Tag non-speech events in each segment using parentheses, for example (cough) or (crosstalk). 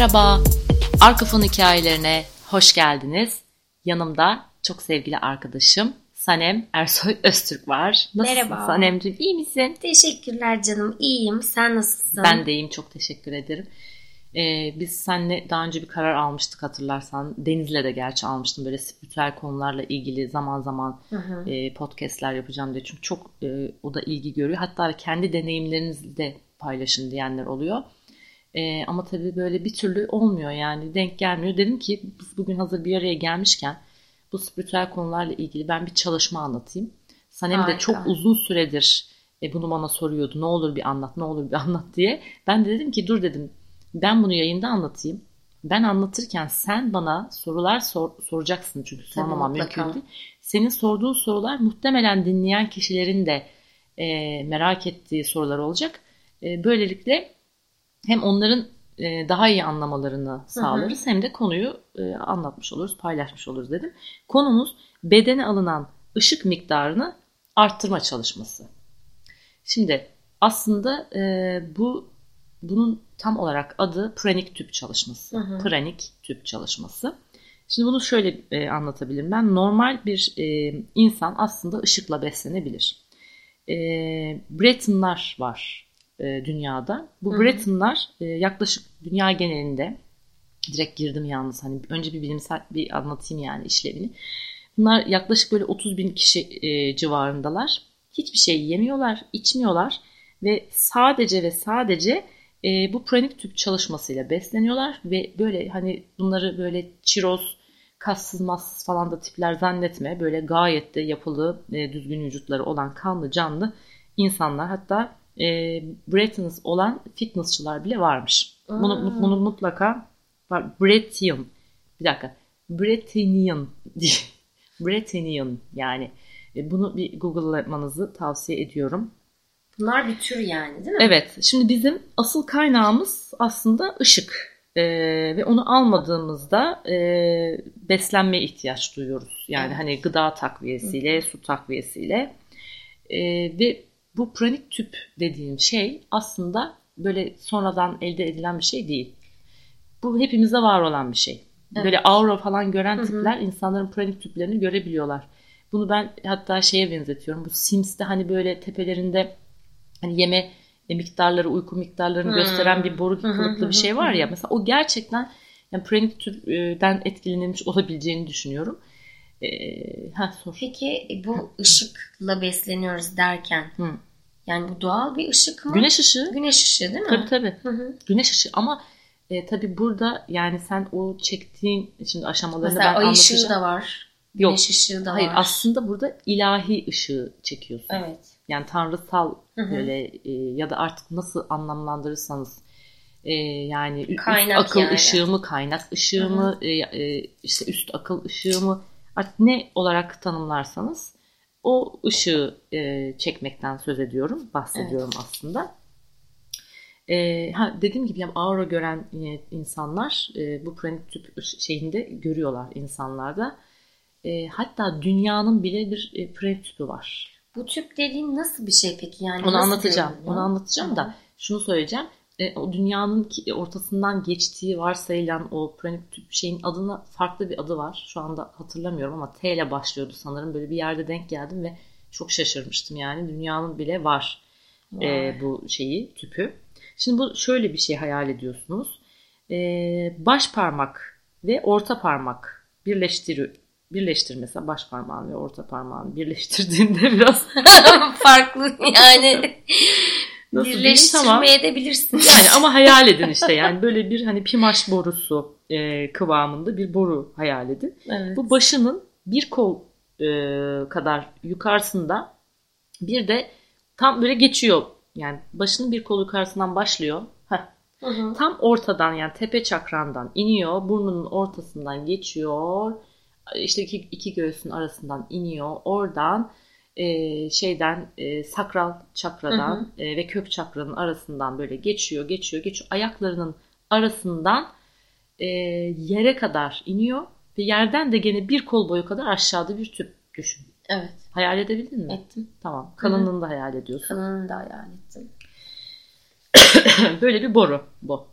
Merhaba, Arka Fon hikayelerine hoş geldiniz. Yanımda çok sevgili arkadaşım Sanem Ersoy (laughs) Öztürk var. Nasılsın Merhaba. Sanemciğim, iyi misin? Teşekkürler canım. İyiyim. Sen nasılsın? Ben de iyiyim, çok teşekkür ederim. Ee, biz seninle daha önce bir karar almıştık hatırlarsan. Deniz'le de gerçi almıştım böyle spiritüel konularla ilgili zaman zaman Hı hı. e, podcastler yapacağım diye. Çünkü çok e, o da ilgi görüyor. Hatta kendi deneyimlerinizi de paylaşın diyenler oluyor. E, ama tabii böyle bir türlü olmuyor yani denk gelmiyor. Dedim ki biz bugün hazır bir araya gelmişken bu spiritüel konularla ilgili ben bir çalışma anlatayım. Sanem de çok uzun süredir e, bunu bana soruyordu. Ne olur bir anlat, ne olur bir (laughs) anlat diye. Ben de dedim ki dur dedim ben bunu yayında anlatayım. Ben anlatırken sen bana sorular sor- soracaksın çünkü sormamam mümkün değil. Senin sorduğun sorular muhtemelen dinleyen kişilerin de e, merak ettiği sorular olacak. E, böylelikle hem onların e, daha iyi anlamalarını sağlarız hem de konuyu e, anlatmış oluruz, paylaşmış oluruz dedim. Konumuz bedene alınan ışık miktarını arttırma çalışması. Şimdi aslında e, bu bunun tam olarak adı pranik tüp çalışması. Hı hı. Pranik tüp çalışması. Şimdi bunu şöyle e, anlatabilirim ben. Normal bir e, insan aslında ışıkla beslenebilir. E, Bretonlar var e, dünyada. Bu Hı hı. Bretonlar e, yaklaşık dünya genelinde direkt girdim yalnız hani önce bir bilimsel bir anlatayım yani işlevini. Bunlar yaklaşık böyle 30 bin kişi e, civarındalar. Hiçbir şey yemiyorlar, içmiyorlar ve sadece ve sadece e, bu pranik tüp çalışmasıyla besleniyorlar ve böyle hani bunları böyle çiroz, kassız massız falan da tipler zannetme. Böyle gayet de yapılı, e, düzgün vücutları olan kanlı canlı insanlar hatta e, Bretons olan fitnessçılar bile varmış. Bunu, Aa. bunu mutlaka var. Bretian. Bir dakika. Bretanian (laughs) diye. Bretanian yani. E, Bunu bir Google'lamanızı tavsiye ediyorum. Bunlar bir tür yani değil mi? Evet. Şimdi bizim asıl kaynağımız aslında ışık. Ee, ve onu almadığımızda e, beslenmeye ihtiyaç duyuyoruz. Yani Evet. hani gıda takviyesiyle, su takviyesiyle. Ee, ve bu pranik tüp dediğim şey aslında böyle sonradan elde edilen bir şey değil. Bu hepimizde var olan bir şey. Evet. Böyle aura falan gören Hı hı. tipler insanların pranik tüplerini görebiliyorlar. Bunu ben hatta şeye benzetiyorum. Bu Sims'te hani böyle tepelerinde hani yeme miktarları, uyku miktarlarını Hmm. gösteren bir boru kılıklı bir şey var ya. Mesela o gerçekten yani pranik tüpten etkilenilmiş olabileceğini düşünüyorum. Ee, ha sor. Peki e, bu ışıkla besleniyoruz derken Hı. yani bu doğal bir ışık mı? Güneş ışığı. Güneş ışığı değil mi? Tabii tabii. Hı hı. Güneş ışığı ama e, tabii burada yani sen o çektiğin şimdi aşamalarını Mesela ben ay ışığı anlatacağım. da var. Yok. Güneş ışığı da Hayır var. aslında burada ilahi ışığı çekiyorsun. Evet. Yani tanrısal Hı hı. böyle e, ya da artık nasıl anlamlandırırsanız e, yani üst Kaynak akıl yani. ışığı mı, kaynak ışığı mı, e, e, işte üst akıl ışığı mı artık ne olarak tanımlarsanız o ışığı e, çekmekten söz ediyorum, bahsediyorum aslında. E, ha, dediğim gibi yani aura gören e, insanlar e, bu pranik tüp şeyinde görüyorlar insanlarda. E, hatta dünyanın bile bir e, pranik tüpü var. Bu tüp dediğin nasıl bir şey peki? Yani Onu anlatacağım. Onu anlatacağım da şunu söyleyeceğim. E, o dünyanın ortasından geçtiği varsayılan o pranik tüp şeyin adına farklı bir adı var. Şu anda hatırlamıyorum ama T ile başlıyordu sanırım. Böyle bir yerde denk geldim ve çok şaşırmıştım yani. Dünyanın bile var e, bu şeyi, tüpü. Şimdi bu şöyle bir şey hayal ediyorsunuz. E, baş parmak ve orta parmak birleştiriyor. Birleştir mesela baş parmağını ve orta parmağını birleştirdiğinde (laughs) biraz (laughs) Farklı yani. Nasıl? Birleştirmeye Tamam. de bilirsin. Yani ama hayal edin işte yani böyle bir hani pimaş borusu e, kıvamında bir boru hayal edin. Evet. Bu başının bir kol e, kadar yukarısında bir de tam böyle geçiyor. Yani başının bir kol yukarısından başlıyor. Heh. Hı hı. Tam ortadan yani tepe çakrandan iniyor. Burnunun ortasından geçiyor. İşte iki, iki göğsün arasından iniyor. Oradan e, şeyden e, sakral çakradan e, ve kök çakranın arasından böyle geçiyor, geçiyor, geçiyor. Ayaklarının arasından e, yere kadar iniyor ve yerden de gene bir kol boyu kadar aşağıda bir tüp düşün. Evet. Hayal edebildin mi? Ettim. Tamam. Kalınlığını da hayal ediyorsun. Kanalını da hayal ettim. (coughs) Böyle bir boru bu.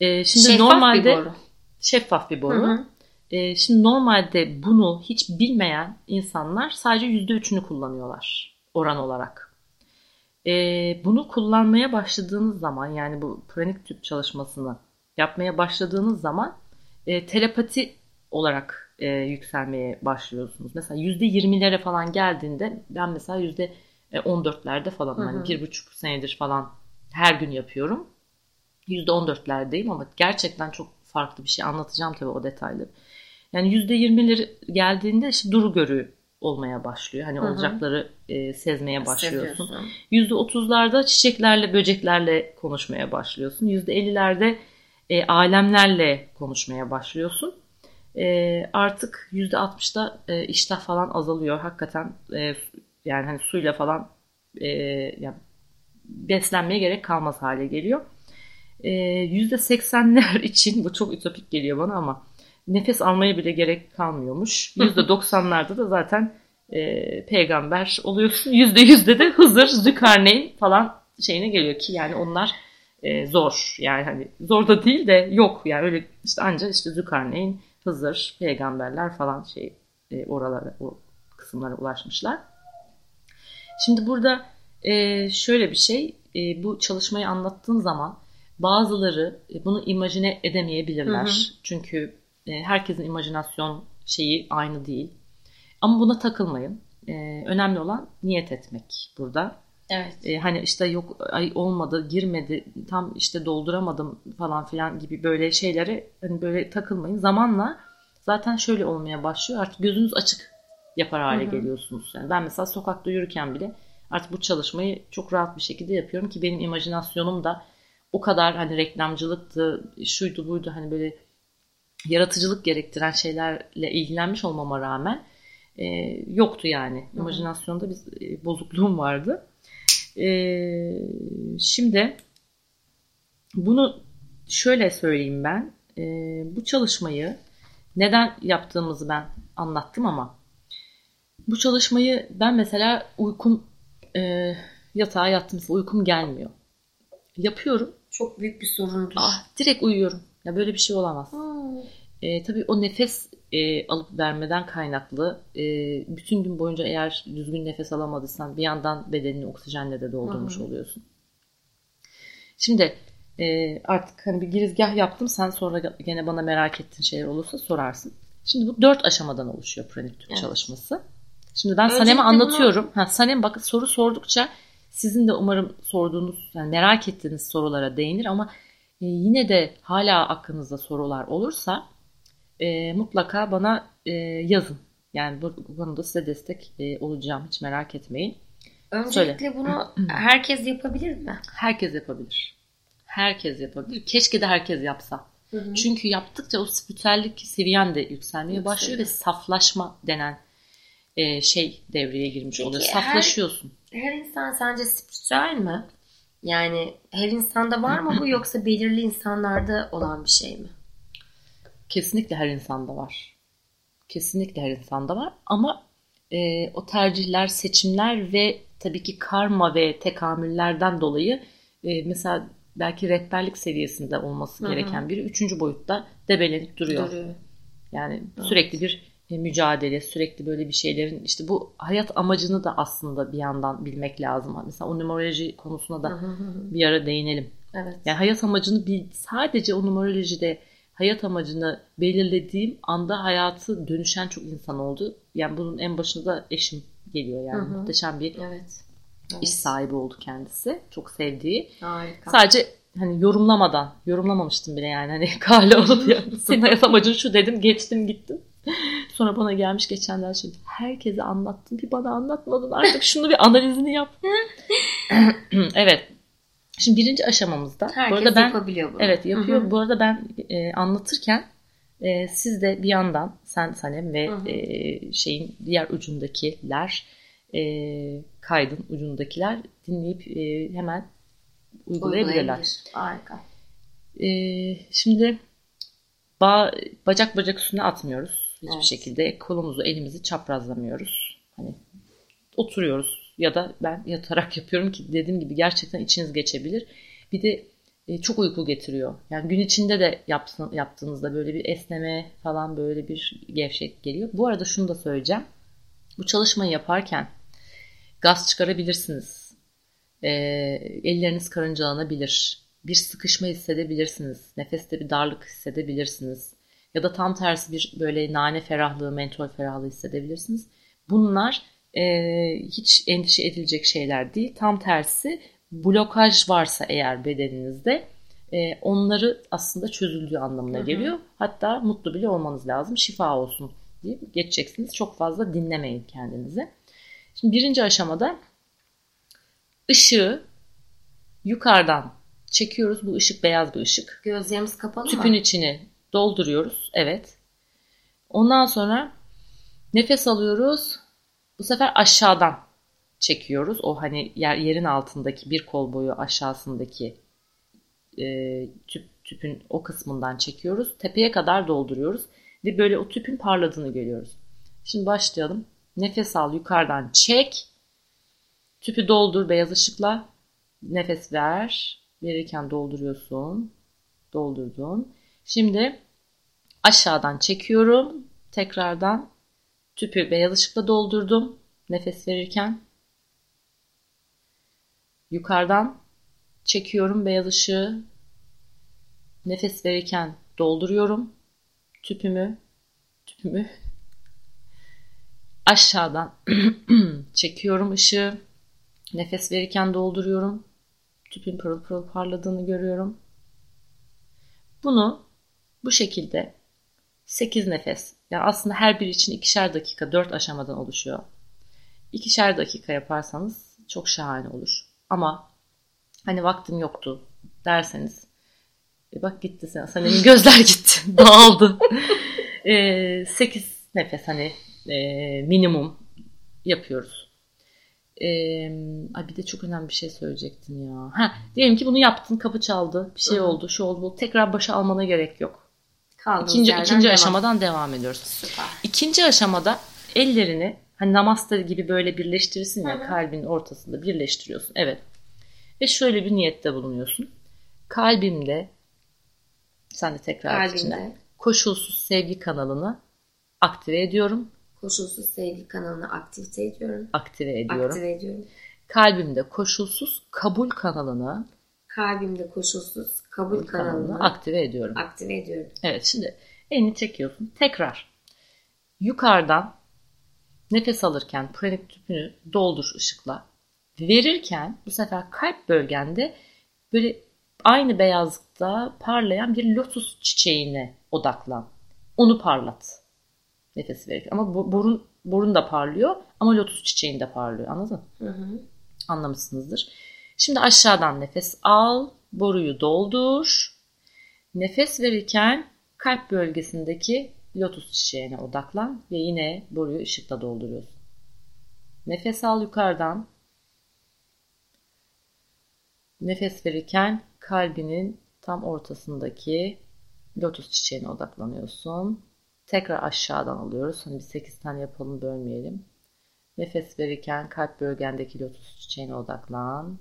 E, şimdi Şeffaf normalde bir boru. şeffaf bir boru. Hı hı. E, şimdi normalde bunu hiç bilmeyen insanlar sadece %3'ünü kullanıyorlar oran olarak. E, bunu kullanmaya başladığınız zaman yani bu pranik tüp çalışmasını yapmaya başladığınız zaman e, telepati olarak e, yükselmeye başlıyorsunuz. Mesela %20'lere falan geldiğinde ben mesela %14'lerde falan Hı hı. hani bir buçuk senedir falan her gün yapıyorum. %14'lerdeyim ama gerçekten çok farklı bir şey. Anlatacağım tabii o detayları. Yani %20'leri geldiğinde işte duru görü olmaya başlıyor. Hani Hı hı. olacakları e, sezmeye başlıyorsun. Seviyorsun. %30'larda çiçeklerle, böceklerle konuşmaya başlıyorsun. %50'lerde e, alemlerle konuşmaya başlıyorsun. E, artık %60'da e, iştah falan azalıyor. Hakikaten e, yani hani suyla falan e, yani beslenmeye gerek kalmaz hale geliyor. E, %80'ler (laughs) için bu çok ütopik geliyor bana ama nefes almaya bile gerek kalmıyormuş. %90'larda da zaten e, peygamber oluyorsun. (laughs) %100'de de Hızır, Zülkarneyn falan şeyine geliyor ki yani onlar e, zor. Yani hani zor da değil de yok. Yani öyle işte ancak işte Zülkarneyn, Hızır, peygamberler falan şey e, oralara o kısımlara ulaşmışlar. Şimdi burada e, şöyle bir şey e, bu çalışmayı anlattığın zaman bazıları bunu imajine edemeyebilirler. Hı hı. Çünkü herkesin imajinasyon şeyi aynı değil. Ama buna takılmayın. E, önemli olan niyet etmek burada. Evet. E, hani işte yok ay olmadı, girmedi, tam işte dolduramadım falan filan gibi böyle şeylere hani böyle takılmayın. Zamanla zaten şöyle olmaya başlıyor. Artık gözünüz açık yapar hale Hı hı. geliyorsunuz. Yani ben mesela sokakta yürürken bile artık bu çalışmayı çok rahat bir şekilde yapıyorum ki benim imajinasyonum da o kadar hani reklamcılıktı, şuydu buydu hani böyle yaratıcılık gerektiren şeylerle ilgilenmiş olmama rağmen e, yoktu yani. İmajinasyonda bir e, bozukluğum vardı. E, şimdi bunu şöyle söyleyeyim ben. E, bu çalışmayı neden yaptığımızı ben anlattım ama bu çalışmayı ben mesela uykum e, yatağa yattım uykum gelmiyor. Yapıyorum. Çok büyük bir sorundur. Ah, direkt uyuyorum. Ya böyle bir şey olamaz. Hmm. E, tabii o nefes e, alıp vermeden kaynaklı. E, bütün gün boyunca eğer düzgün nefes alamadıysan bir yandan bedenini oksijenle de doldurmuş hı. oluyorsun. Şimdi e, artık hani bir girizgah yaptım. Sen sonra gene bana merak ettiğin şeyler olursa sorarsın. Şimdi bu dört aşamadan oluşuyor pranik tüp Evet. çalışması. Şimdi ben Öncelikle Sanem'e bunu- anlatıyorum. Ha, Sanem bak soru sordukça sizin de umarım sorduğunuz, yani merak ettiğiniz sorulara değinir ama e, yine de hala aklınızda sorular olursa e, mutlaka bana e, yazın. Yani bu, bu konuda size destek e, olacağım. Hiç merak etmeyin. Öncelikle bunu (clears throat) herkes yapabilir mi? Herkes yapabilir. Herkes yapabilir. Keşke de herkes yapsa. Hı hı. Çünkü yaptıkça o spiritüellik seviyen de yükselmeye başlıyor ve Yükseliyor. saflaşma denen e, şey devreye girmiş Peki, oluyor. her- Saflaşıyorsun. Her insan sence spiritüel mi? Yani her insanda var mı bu yoksa belirli insanlarda olan bir şey mi? Kesinlikle her insanda var. Kesinlikle her insanda var ama e, o tercihler, seçimler ve tabii ki karma ve tekamüllerden dolayı e, mesela belki rehberlik seviyesinde olması gereken biri üçüncü boyutta debelenip duruyor. Duruyor. Yani Evet. sürekli bir mücadele, sürekli böyle bir şeylerin işte bu hayat amacını da aslında bir yandan bilmek lazım. Mesela o numeroloji konusuna da bir ara değinelim. Evet. Yani hayat amacını bil, sadece o numerolojide hayat amacını belirlediğim anda hayatı dönüşen çok insan oldu. Yani bunun en başında da eşim geliyor yani. Hı hı. Muhteşem bir Evet. Evet. iş sahibi oldu kendisi. Çok sevdiği. Harika. Sadece hani yorumlamadan, yorumlamamıştım bile yani hani (laughs) kale olup ya (laughs) senin hayat amacın şu dedim geçtim gittim. (laughs) Sonra bana gelmiş geçenler şey herkese anlattın bir bana anlatmadın artık şunu bir analizini yap. (laughs) evet. Şimdi birinci aşamamızda bu Herkes arada ben yapabiliyor bunu. evet yapıyor. Hı hı. Bu arada ben e, anlatırken e, siz de bir yandan sen Sanem ve e, şeyin diğer ucundakiler e, kaydın ucundakiler dinleyip e, hemen uygulayabilirler. Uygulayabilir. Harika. Ee, şimdi ba- bacak bacak üstüne atmıyoruz hiçbir Evet. şekilde. Kolumuzu, elimizi çaprazlamıyoruz. Hani oturuyoruz ya da ben yatarak (laughs) yapıyorum ki dediğim gibi gerçekten içiniz geçebilir. Bir de e, çok uyku getiriyor. Yani gün içinde de yapsın, yaptığınızda böyle bir esneme falan böyle bir gevşek geliyor. Bu arada şunu da söyleyeceğim. Bu çalışmayı yaparken gaz çıkarabilirsiniz. E, elleriniz karıncalanabilir. Bir sıkışma hissedebilirsiniz. Nefeste bir darlık hissedebilirsiniz. Ya da tam tersi bir böyle nane ferahlığı, mentol ferahlığı hissedebilirsiniz. Bunlar e, hiç endişe edilecek şeyler değil. Tam tersi blokaj varsa eğer bedeninizde e, onları aslında çözüldüğü anlamına geliyor. Hatta mutlu bile olmanız lazım. Şifa olsun diye geçeceksiniz. Çok fazla dinlemeyin kendinizi. Şimdi birinci aşamada ışığı yukarıdan çekiyoruz. Bu ışık beyaz bir ışık. Gözlerimiz kapalı Tüpün mı? içini dolduruyoruz. Evet. Ondan sonra nefes alıyoruz. Bu sefer aşağıdan çekiyoruz. O hani yer, yerin altındaki bir kol boyu aşağısındaki e, tüp, tüpün o kısmından çekiyoruz. Tepeye kadar dolduruyoruz. Ve böyle o tüpün parladığını görüyoruz. Şimdi başlayalım. Nefes al yukarıdan çek. Tüpü doldur beyaz ışıkla. Nefes ver. Verirken dolduruyorsun. Doldurdun. Şimdi aşağıdan çekiyorum. Tekrardan tüpü beyaz ışıkla doldurdum. Nefes verirken yukarıdan çekiyorum beyaz ışığı. Nefes verirken dolduruyorum tüpümü. Tüpümü aşağıdan (clears throat) çekiyorum ışığı. Nefes verirken dolduruyorum. Tüpün pırıl pırıl parladığını görüyorum. Bunu bu şekilde 8 nefes. Yani aslında her biri için ikişer dakika 4 aşamadan oluşuyor. İkişer dakika yaparsanız çok şahane olur. Ama hani vaktim yoktu derseniz e bak gitti sen. Senin gözler (laughs) gitti. Dağıldı. (laughs) e, 8 nefes hani e, minimum yapıyoruz. E, ay bir de çok önemli bir şey söyleyecektim ya. Ha, diyelim ki bunu yaptın, kapı çaldı, bir şey oldu, şu oldu, bu. Tekrar başa almana gerek yok. Kaldığımız İkinci, ikinci devam. aşamadan devam ediyoruz. Süper. İkinci aşamada ellerini hani namaste gibi böyle birleştirirsin ya Hı hı. kalbin ortasında birleştiriyorsun. Evet. Ve şöyle bir niyette bulunuyorsun. Kalbimde sen de tekrar. Kalbimde Koşulsuz sevgi kanalını aktive ediyorum. koşulsuz sevgi kanalını aktive ediyorum. Aktive ediyorum. Aktive ediyorum. Kalbimde koşulsuz kabul kanalını, Kalbimde koşulsuz kabul kanalını aktive ediyorum. aktive ediyorum. Evet şimdi elini çekiyorsun. Tekrar yukarıdan nefes alırken pranik tüpünü doldur ışıkla. Verirken bu sefer kalp bölgende böyle aynı beyazlıkta parlayan bir lotus çiçeğine odaklan. Onu parlat. Nefes verirken. Ama burun, burun da parlıyor ama lotus çiçeğinde parlıyor. Anladın? Hı hı. Anlamışsınızdır. Şimdi aşağıdan nefes al, boruyu doldur. Nefes verirken kalp bölgesindeki lotus çiçeğine odaklan ve yine boruyu ışıkla dolduruyorsun. Nefes al yukarıdan. Nefes verirken kalbinin tam ortasındaki lotus çiçeğine odaklanıyorsun. Tekrar aşağıdan alıyoruz. Hani bir 8 tane yapalım bölmeyelim. Nefes verirken kalp bölgendeki lotus çiçeğine odaklan.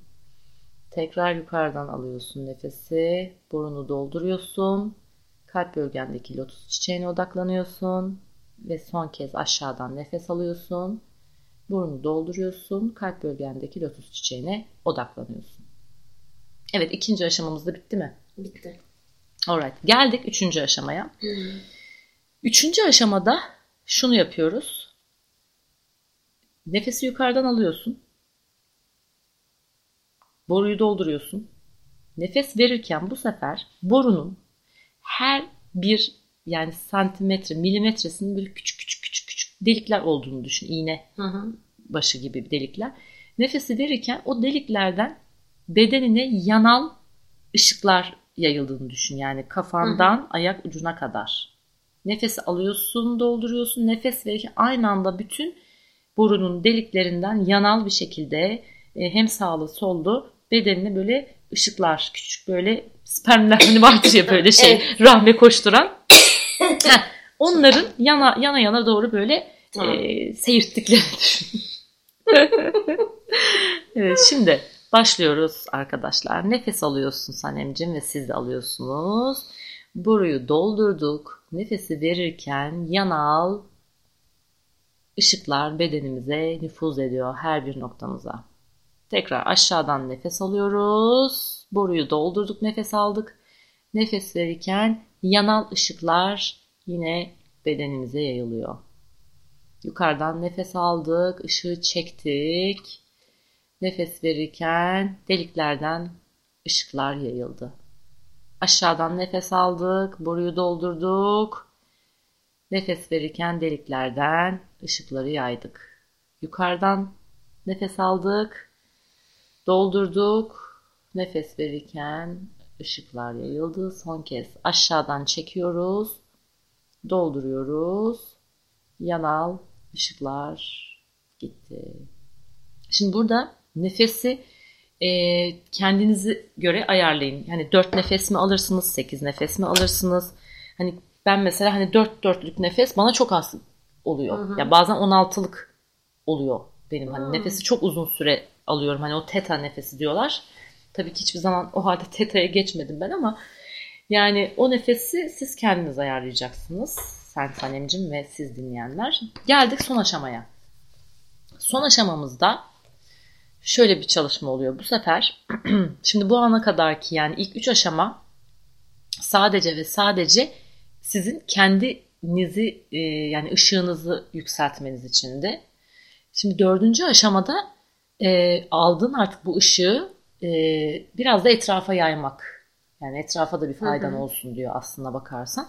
Tekrar yukarıdan alıyorsun nefesi. Burunu dolduruyorsun. Kalp bölgendeki lotus çiçeğine odaklanıyorsun. Ve son kez aşağıdan nefes alıyorsun. Burnu dolduruyorsun. Kalp bölgendeki lotus çiçeğine odaklanıyorsun. Evet ikinci aşamamız da bitti mi? Bitti. Alright. Geldik üçüncü aşamaya. Hı. Üçüncü aşamada şunu yapıyoruz. Nefesi yukarıdan alıyorsun. Boruyu dolduruyorsun. Nefes verirken bu sefer borunun her bir yani santimetre, milimetresinin böyle küçük küçük küçük küçük delikler olduğunu düşün. İğne Hı hı. başı gibi delikler. Nefesi verirken o deliklerden bedenine yanal ışıklar yayıldığını düşün. Yani kafandan ayak ucuna kadar. Nefesi alıyorsun, dolduruyorsun. Nefes verirken aynı anda bütün burunun deliklerinden yanal bir şekilde e, hem sağlı sollu bedenine böyle ışıklar, küçük böyle spermler hani vardır ya böyle şey (laughs) rahme koşturan. (laughs) Heh, onların yana yana yana doğru böyle Tamam. e, seyirttiklerini düşün. (laughs) evet, şimdi Başlıyoruz arkadaşlar. Nefes alıyorsun Sanemcim ve siz de alıyorsunuz. Boruyu doldurduk. Nefesi verirken yanal ışıklar bedenimize nüfuz ediyor her bir noktamıza. Tekrar aşağıdan nefes alıyoruz. Boruyu doldurduk, nefes aldık. Nefes verirken yanal ışıklar yine bedenimize yayılıyor. Yukarıdan nefes aldık, ışığı çektik. Nefes verirken deliklerden ışıklar yayıldı. Aşağıdan nefes aldık, boruyu doldurduk. Nefes verirken deliklerden ışıkları yaydık. Yukarıdan nefes aldık, doldurduk. Nefes verirken ışıklar yayıldı. Son kez aşağıdan çekiyoruz, dolduruyoruz. Yanal ışıklar gitti. Şimdi burada nefesi e, kendinizi göre ayarlayın. Yani 4 nefes mi alırsınız, 8 nefes mi alırsınız? Hani ben mesela hani 4 dörtlük nefes bana çok az oluyor. Hı hı. Ya bazen 16'lık oluyor benim hani hı. nefesi çok uzun süre alıyorum. Hani o teta nefesi diyorlar. Tabii ki hiçbir zaman o halde teta'ya geçmedim ben ama yani o nefesi siz kendiniz ayarlayacaksınız. Sen Sanemcim ve siz dinleyenler. Geldik son aşamaya. Son aşamamızda şöyle bir çalışma oluyor. Bu sefer (clears throat) şimdi bu ana kadar ki yani ilk üç aşama sadece ve sadece sizin kendinizi e, yani ışığınızı yükseltmeniz için de. Şimdi dördüncü aşamada e, aldığın artık bu ışığı e, biraz da etrafa yaymak. Yani etrafa da bir faydan hı hı. olsun diyor aslında bakarsan.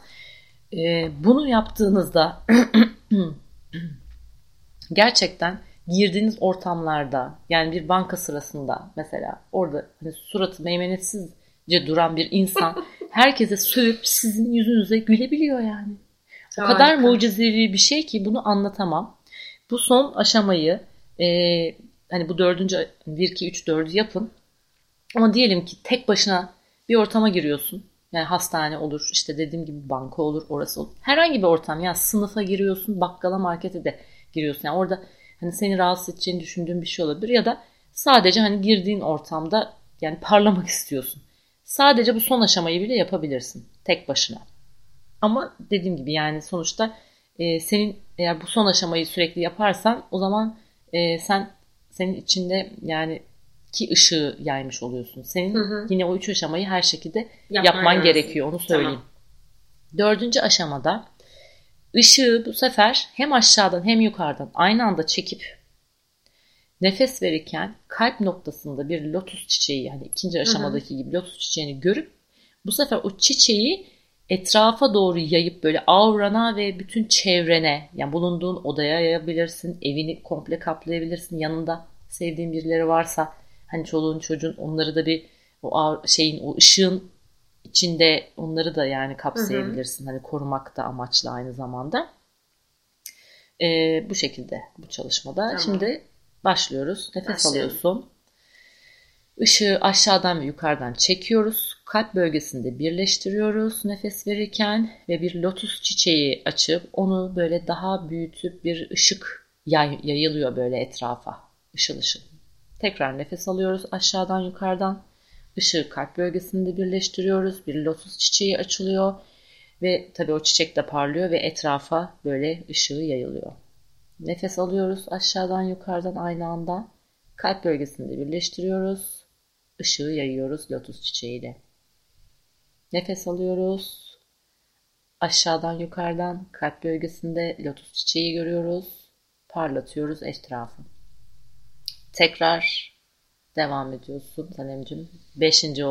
E, bunu yaptığınızda (clears throat) gerçekten girdiğiniz ortamlarda yani bir banka sırasında mesela orada hani suratı meymenetsizce duran bir insan (laughs) herkese sövüp sizin yüzünüze gülebiliyor yani. O Harika. kadar mucizevi bir şey ki bunu anlatamam. Bu son aşamayı e, hani bu dördüncü 1, 2, 3, 4'ü yapın. Ama diyelim ki tek başına bir ortama giriyorsun. Yani hastane olur, işte dediğim gibi banka olur, orası olur. Herhangi bir ortam. Yani sınıfa giriyorsun, bakkala, markete de giriyorsun. Yani orada hani seni rahatsız edeceğini düşündüğün bir şey olabilir ya da sadece hani girdiğin ortamda yani parlamak istiyorsun. Sadece bu son aşamayı bile yapabilirsin tek başına. Ama dediğim gibi yani sonuçta e, senin eğer bu son aşamayı sürekli yaparsan o zaman e, sen senin içinde yani ki ışığı yaymış oluyorsun. Senin hı hı. yine o üç aşamayı her şekilde yapman, yapman gerekiyor onu söyleyeyim. Tamam. Dördüncü aşamada ışığı bu sefer hem aşağıdan hem yukarıdan aynı anda çekip nefes verirken kalp noktasında bir lotus çiçeği yani ikinci aşamadaki hı hı. gibi lotus çiçeğini görüp bu sefer o çiçeği etrafa doğru yayıp böyle aurana ve bütün çevrene yani bulunduğun odaya yayabilirsin. Evini komple kaplayabilirsin. Yanında sevdiğin birileri varsa hani çoluğun çocuğun onları da bir o şeyin o ışığın içinde onları da yani kapsayabilirsin. Hı hı. Hani korumak da amaçlı aynı zamanda. Ee, bu şekilde bu çalışmada. Tamam. Şimdi başlıyoruz. Nefes Başlayalım. alıyorsun. Işığı aşağıdan ve yukarıdan çekiyoruz. Kalp bölgesinde birleştiriyoruz nefes verirken ve bir lotus çiçeği açıp onu böyle daha büyütüp bir ışık yay, yayılıyor böyle etrafa. Işıl ışıl. Tekrar nefes alıyoruz aşağıdan yukarıdan. Işığı kalp bölgesinde birleştiriyoruz. Bir lotus çiçeği açılıyor ve tabii o çiçek de parlıyor ve etrafa böyle ışığı yayılıyor. Nefes alıyoruz aşağıdan yukarıdan aynı anda. Kalp bölgesinde birleştiriyoruz. Işığı yayıyoruz lotus çiçeğiyle. Nefes alıyoruz. Aşağıdan yukarıdan kalp bölgesinde lotus çiçeği görüyoruz. Parlatıyoruz etrafı. Tekrar devam ediyorsun Sanemcim. Beşinci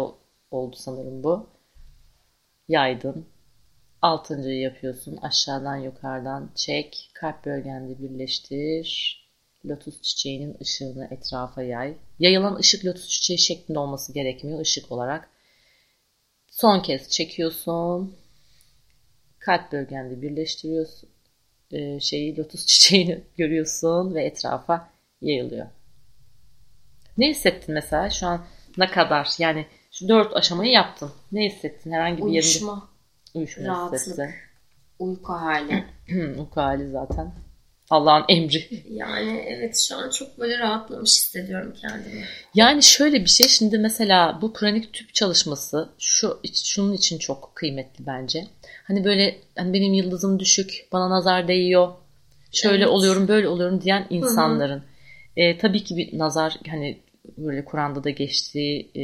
oldu sanırım bu. Yaydın. Altıncıyı yapıyorsun. Aşağıdan yukarıdan çek. Kalp bölgende birleştir. Lotus çiçeğinin ışığını etrafa yay. Yayılan ışık lotus çiçeği şeklinde olması gerekmiyor ışık olarak. Son kez çekiyorsun. Kalp bölgende birleştiriyorsun. Ee, şeyi lotus (laughs) çiçeğini görüyorsun ve etrafa yayılıyor. Ne hissettin mesela şu an ne kadar yani şu dört aşamayı yaptın. Ne hissettin herhangi bir Uyuşma. yerinde? Uyuşma Rahatlık. Hissettin. Uyku hali. (clears throat) Uyku hali zaten. Allah'ın emri. Yani evet şu an çok böyle rahatlamış hissediyorum kendimi. Yani şöyle bir şey şimdi mesela bu kronik tüp çalışması şu şunun için çok kıymetli bence. Hani böyle hani benim yıldızım düşük, bana nazar değiyor. Şöyle Evet. oluyorum, böyle oluyorum diyen insanların e, tabii ki bir nazar hani böyle Kur'an'da da geçtiği e,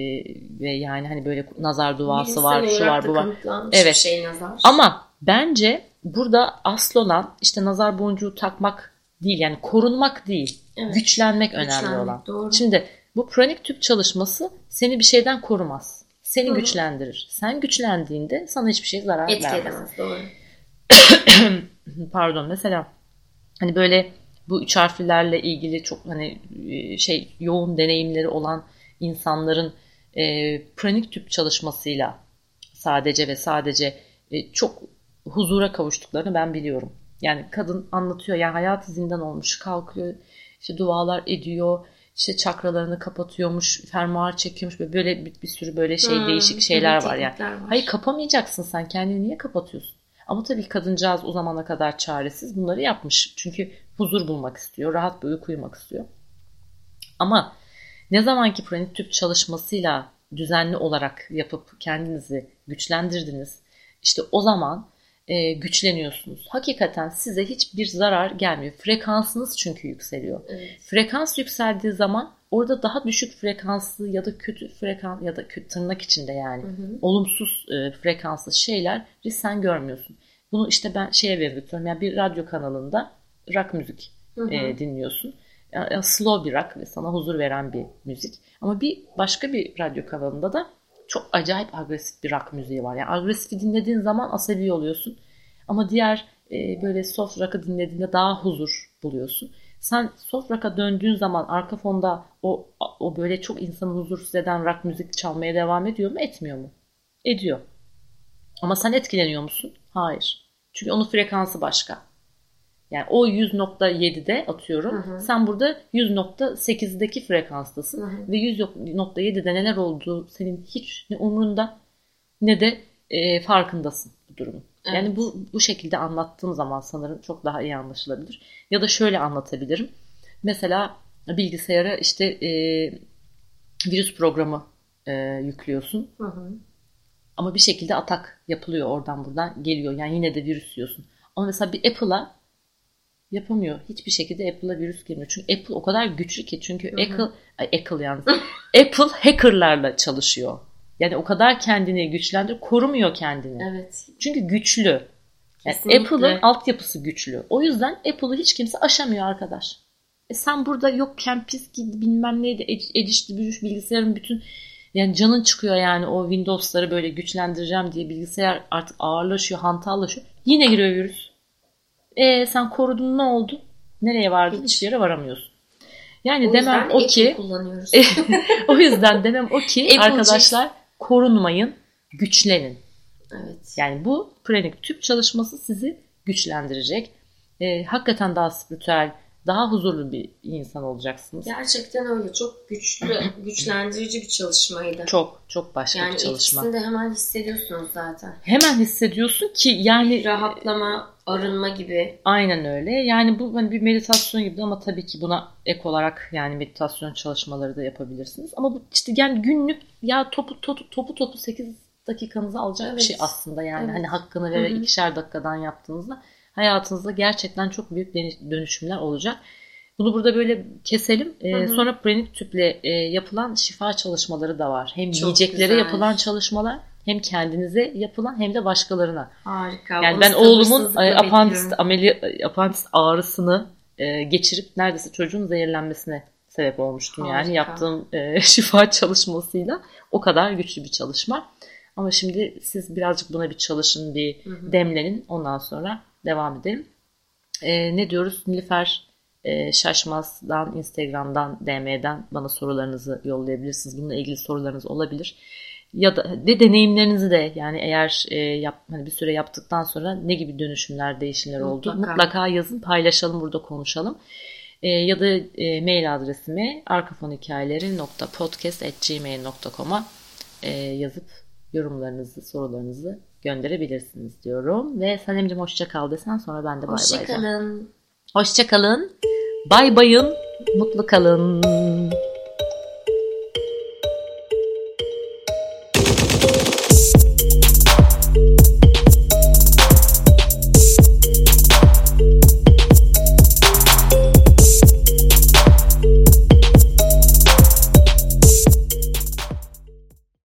ve yani hani böyle nazar duası Bilimsel var, şu var, bu var. Evet. şey nazar. Ama bence burada asıl olan işte nazar boncuğu takmak değil yani korunmak değil. Evet. Güçlenmek önemli Güçlenmek, olan. doğru. Şimdi bu pranik tüp çalışması seni bir şeyden korumaz. Seni Hı hı. güçlendirir. Sen güçlendiğinde sana hiçbir şey zarar Etki vermez. edemez doğru. (coughs) Pardon mesela hani böyle bu üç harflerle ilgili çok hani e, şey yoğun deneyimleri olan insanların e, pranik tüp çalışmasıyla sadece ve sadece e, çok huzura kavuştuklarını ben biliyorum. Yani kadın anlatıyor ya hayatı zindan olmuş kalkıyor işte dualar ediyor işte çakralarını kapatıyormuş fermuar çekiyormuş böyle, böyle bir, bir sürü böyle şey Hmm, değişik şeyler var yani. var. Hayır kapamayacaksın sen kendini niye kapatıyorsun? Ama tabii kadıncağız o zamana kadar çaresiz bunları yapmış. Çünkü huzur bulmak istiyor, rahat bir uyku uyumak istiyor. Ama ne zamanki pranik tüp çalışmasıyla düzenli olarak yapıp kendinizi güçlendirdiniz, işte o zaman e, güçleniyorsunuz. Hakikaten size hiçbir zarar gelmiyor. Frekansınız çünkü yükseliyor. Evet. Frekans yükseldiği zaman orada daha düşük frekanslı ya da kötü frekans ya da kötü tırnak içinde yani Hı hı. olumsuz e, frekanslı şeyleri sen görmüyorsun. Bunu işte ben şeye benzetiyorum. Yani bir radyo kanalında rock müzik Hı hı. e, dinliyorsun. Yani slow bir rock ve sana huzur veren bir müzik. Ama bir başka bir radyo kanalında da çok acayip agresif bir rock müziği var. Yani agresifi dinlediğin zaman asabi oluyorsun. Ama diğer e, böyle soft rock'ı dinlediğinde daha huzur buluyorsun. Sen soft rock'a döndüğün zaman arka fonda o o böyle çok insanı huzursuz eden rock müzik çalmaya devam ediyor mu? Etmiyor mu? Ediyor. Ama sen etkileniyor musun? Hayır. Çünkü onun frekansı başka. Yani o 100.7'de atıyorum. Hı hı. Sen burada 100.8'deki frekanstasın. Hı hı. Ve 100.7'de neler olduğu senin hiç ne umrunda ne de e, farkındasın bu durumun. Evet. Yani bu bu şekilde anlattığım zaman sanırım çok daha iyi anlaşılabilir. Ya da şöyle anlatabilirim. Mesela bilgisayara işte e, virüs programı e, yüklüyorsun. Hı hı. Ama bir şekilde atak yapılıyor oradan buradan geliyor. Yani yine de virüs yiyorsun. Ama mesela bir Apple'a yapamıyor. Hiçbir şekilde Apple'a virüs girmiyor. Çünkü Apple o kadar güçlü ki. Çünkü Hı hı. Apple, ay Apple yalnız. (laughs) Apple hackerlarla çalışıyor. Yani o kadar kendini güçlendir, korumuyor kendini. Evet. Çünkü güçlü. Yani Kesinlikle. Apple'ın altyapısı güçlü. O yüzden Apple'ı hiç kimse aşamıyor arkadaş. E sen burada yokken pis gibi bilmem neydi edişli büyüş bilgisayarın bütün yani canın çıkıyor yani o Windows'ları böyle güçlendireceğim diye bilgisayar artık ağırlaşıyor, hantallaşıyor. Yine giriyor virüs. E sen korudun ne oldu? Nereye vardın? Hiç. Hiçbir yere varamıyorsun. Yani O demem o ki kullanıyoruz. (laughs) o yüzden demem o ki arkadaşlar korunmayın, güçlenin. evet. Yani bu pranik tüp çalışması sizi güçlendirecek. Ee, hakikaten daha spiritüel, daha huzurlu bir insan olacaksınız. Gerçekten öyle. Çok güçlü, (laughs) güçlendirici bir çalışmaydı. Çok çok başka yani bir çalışma. de hemen hissediyorsunuz zaten. Hemen hissediyorsun ki yani Rahatlama, arınma gibi. aynen öyle. Yani bu hani bir meditasyon gibi ama tabii ki buna ek olarak yani meditasyon çalışmaları da yapabilirsiniz. Ama bu işte yani günlük ya topu topu topu, topu 8 dakikanızı alacak bir Evet. şey aslında yani. Evet. Hani hakkını vererek ikişer dakikadan yaptığınızda hayatınızda gerçekten çok büyük dönüş- dönüşümler olacak. Bunu burada böyle keselim. Ee, Hı hı. sonra pranik tüple e, yapılan şifa çalışmaları da var. Hem Çok yiyeceklere güzel. yapılan çalışmalar hem kendinize yapılan hem de başkalarına. Harika. Yani Onu ben oğlumun e, apandist, ameli, apandist ağrısını e, geçirip neredeyse çocuğun zehirlenmesine sebep olmuştum yani Harika. yaptığım e, (laughs) şifa çalışmasıyla o kadar güçlü bir çalışma. Ama şimdi siz birazcık buna bir çalışın, bir Hı hı. demlenin ondan sonra devam edelim. E, ne diyoruz? Nilüfer e, Şaşmaz'dan, Instagram'dan, DM'den bana sorularınızı yollayabilirsiniz. Bununla ilgili sorularınız olabilir. Ya da ve deneyimlerinizi de yani eğer e, yap, hani bir süre yaptıktan sonra ne gibi dönüşümler, değişimler oldu Mutlaka. mutlaka yazın, paylaşalım, burada konuşalım. E, ya da e, mail adresimi arkafonhikayeleri.podcast.gmail.com'a e, yazıp yorumlarınızı, sorularınızı gönderebilirsiniz diyorum. Ve Sanemciğim hoşça kal desen sonra ben de bay bay. diyeceğim. Hoşçakalın. Hoşça kalın. Bay bayın. Mutlu kalın.